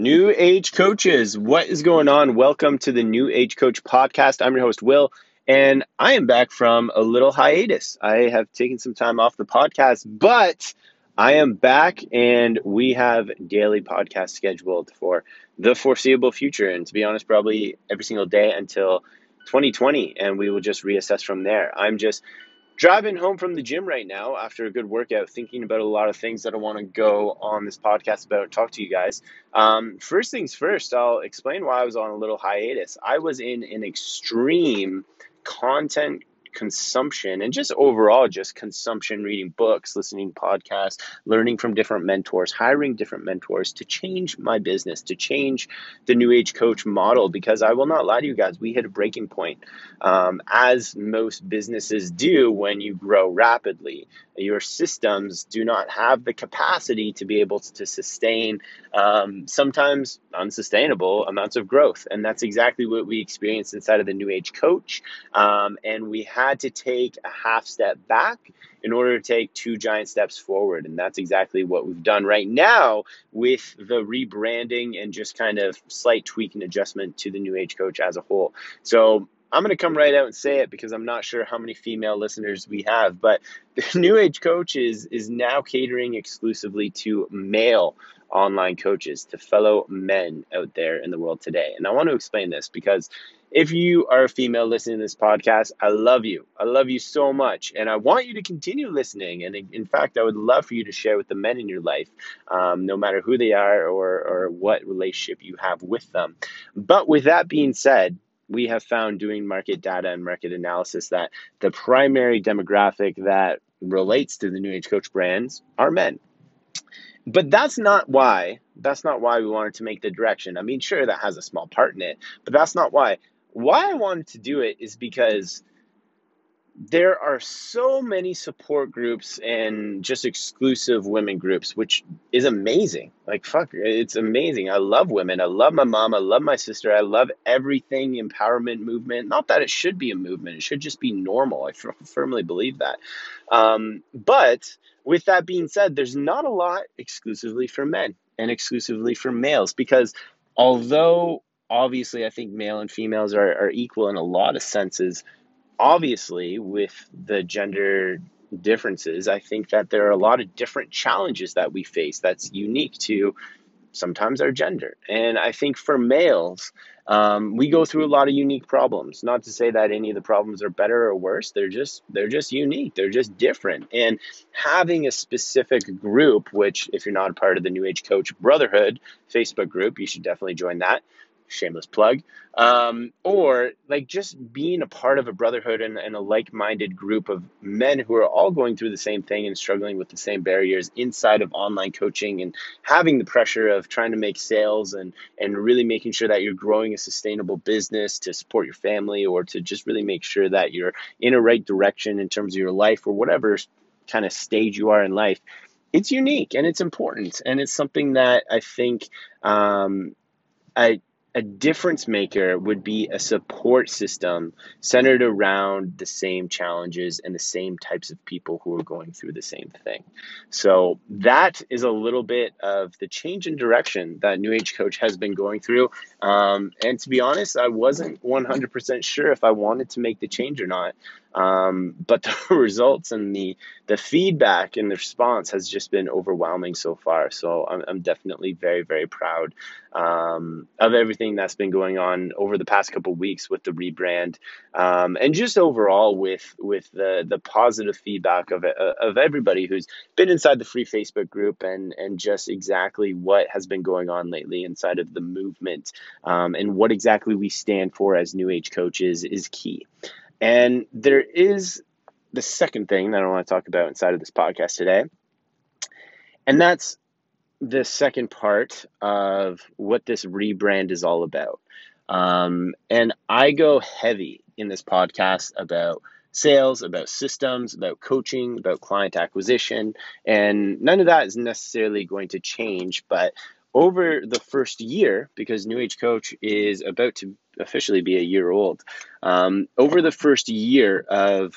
New Age Coaches, what is going on? Welcome to the New Age Coach podcast. I'm your host, Will, and I am back from a little hiatus. I have taken some time off the podcast, but I am back and we have daily podcast scheduled for the foreseeable future. And to be honest, probably every single day until 2020, and we will just reassess from there. I'm just driving home from the gym right now after a good workout, thinking about a lot of things that I want to go on this podcast about, talk to you guys. Um, first things first, I'll explain why I was on a little hiatus. I was in an extreme content consumption and just overall just consumption reading books listening podcasts learning from different mentors hiring different mentors to change my business to change the new age coach model because i will not lie to you guys we hit a breaking point um, as most businesses do when you grow rapidly your systems do not have the capacity to be able to sustain um, sometimes unsustainable amounts of growth. And that's exactly what we experienced inside of the New Age Coach. Um, and we had to take a half step back in order to take two giant steps forward. And that's exactly what we've done right now with the rebranding and just kind of slight tweak and adjustment to the New Age Coach as a whole. So I'm going to come right out and say it because I'm not sure how many female listeners we have, but the New Age Coach is, is now catering exclusively to male online coaches, to fellow men out there in the world today. And I want to explain this because if you are a female listening to this podcast, I love you. I love you so much. And I want you to continue listening. And in fact, I would love for you to share with the men in your life, um, no matter who they are or, or what relationship you have with them. But with that being said, we have found doing market data and market analysis that the primary demographic that relates to the new age coach brands are men but that's not why that's not why we wanted to make the direction i mean sure that has a small part in it but that's not why why i wanted to do it is because there are so many support groups and just exclusive women groups, which is amazing. Like, fuck, it's amazing. I love women. I love my mom. I love my sister. I love everything empowerment movement. Not that it should be a movement, it should just be normal. I f- firmly believe that. Um, but with that being said, there's not a lot exclusively for men and exclusively for males because although obviously I think male and females are, are equal in a lot of senses obviously, with the gender differences, I think that there are a lot of different challenges that we face that's unique to sometimes our gender. And I think for males, um, we go through a lot of unique problems. Not to say that any of the problems are better or worse. They're just they're just unique. They're just different. And having a specific group, which if you're not a part of the New Age Coach Brotherhood Facebook group, you should definitely join that shameless plug, um, or like just being a part of a brotherhood and, and a like minded group of men who are all going through the same thing and struggling with the same barriers inside of online coaching and having the pressure of trying to make sales and, and really making sure that you're growing a sustainable business to support your family or to just really make sure that you're in a right direction in terms of your life or whatever kind of stage you are in life it's unique and it's important. And it's something that i think um, I a difference maker would be a support system centered around the same challenges and the same types of people who are going through the same thing. So that is a little bit of the change in direction that New Age Coach has been going through. Um, and to be honest, I wasn't 100% sure if I wanted to make the change or not. Um, but the results and the the feedback and the response has just been overwhelming so far. So I'm, I'm definitely very very proud um, of everything that's been going on over the past couple weeks with the rebrand um, and just overall with with the the positive feedback of of everybody who's been inside the free Facebook group and and just exactly what has been going on lately inside of the movement um, and what exactly we stand for as New Age coaches is key. And there is the second thing that I want to talk about inside of this podcast today, and that's the second part of what this rebrand is all about. Um, and I go heavy in this podcast about sales, about systems, about coaching, about client acquisition, and none of that is necessarily going to change. But over the first year, because New Age Coach is about to officially be a year old, um, over the first year of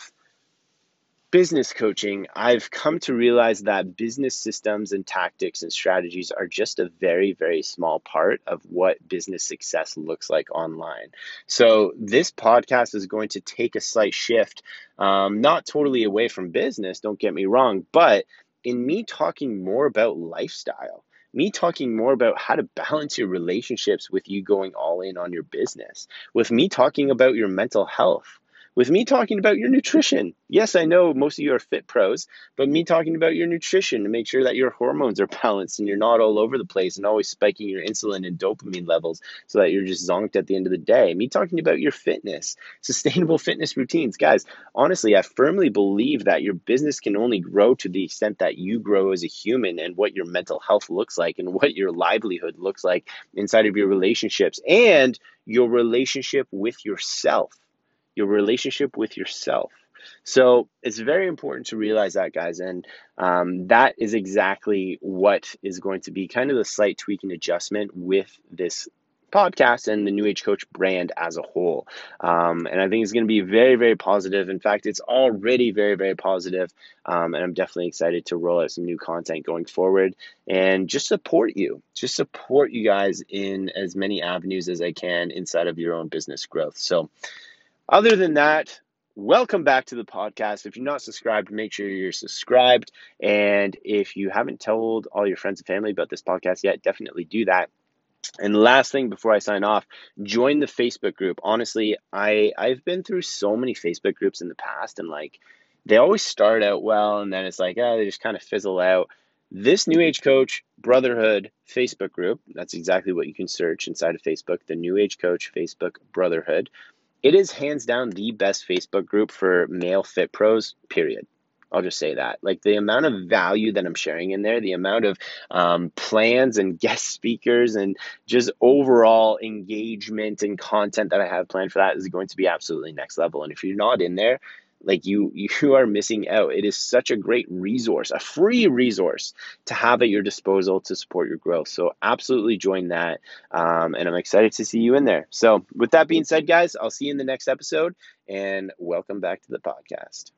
business coaching, I've come to realize that business systems and tactics and strategies are just a very, very small part of what business success looks like online. So, this podcast is going to take a slight shift, um, not totally away from business, don't get me wrong, but in me talking more about lifestyle me talking more about how to balance your relationships with you going all in on your business, with me talking about your mental health, with me talking about your nutrition. Yes, I know most of you are fit pros, but me talking about your nutrition to make sure that your hormones are balanced and you're not all over the place and always spiking your insulin and dopamine levels so that you're just zonked at the end of the day. Me talking about your fitness, sustainable fitness routines. Guys, honestly, I firmly believe that your business can only grow to the extent that you grow as a human and what your mental health looks like and what your livelihood looks like inside of your relationships and your relationship with yourself your relationship with yourself. So it's very important to realize that, guys. And um, that is exactly what is going to be kind of the slight tweak and adjustment with this podcast and the New Age Coach brand as a whole. Um, and I think it's going to be very, very positive. In fact, it's already very, very positive. Um, and I'm definitely excited to roll out some new content going forward and just support you, just support you guys in as many avenues as I can inside of your own business growth. So, other than that, welcome back to the podcast. If you're not subscribed, make sure you're subscribed. And if you haven't told all your friends and family about this podcast yet, definitely do that. And last thing before I sign off, join the Facebook group. Honestly, I I've been through so many Facebook groups in the past and like they always start out well and then it's like, oh, they just kind of fizzle out. This New Age Coach Brotherhood Facebook group, that's exactly what you can search inside of Facebook, the New Age Coach Facebook Brotherhood. It is hands down the best Facebook group for male fit pros, period. I'll just say that. Like the amount of value that I'm sharing in there, the amount of um, plans and guest speakers and just overall engagement and content that I have planned for that is going to be absolutely next level. And if you're not in there, like you you are missing out. It is such a great resource a free resource to have at your disposal to support your growth. So absolutely join that um, and i'm excited to see you in there. So with that being said guys i'll see you in the next episode and welcome back to the podcast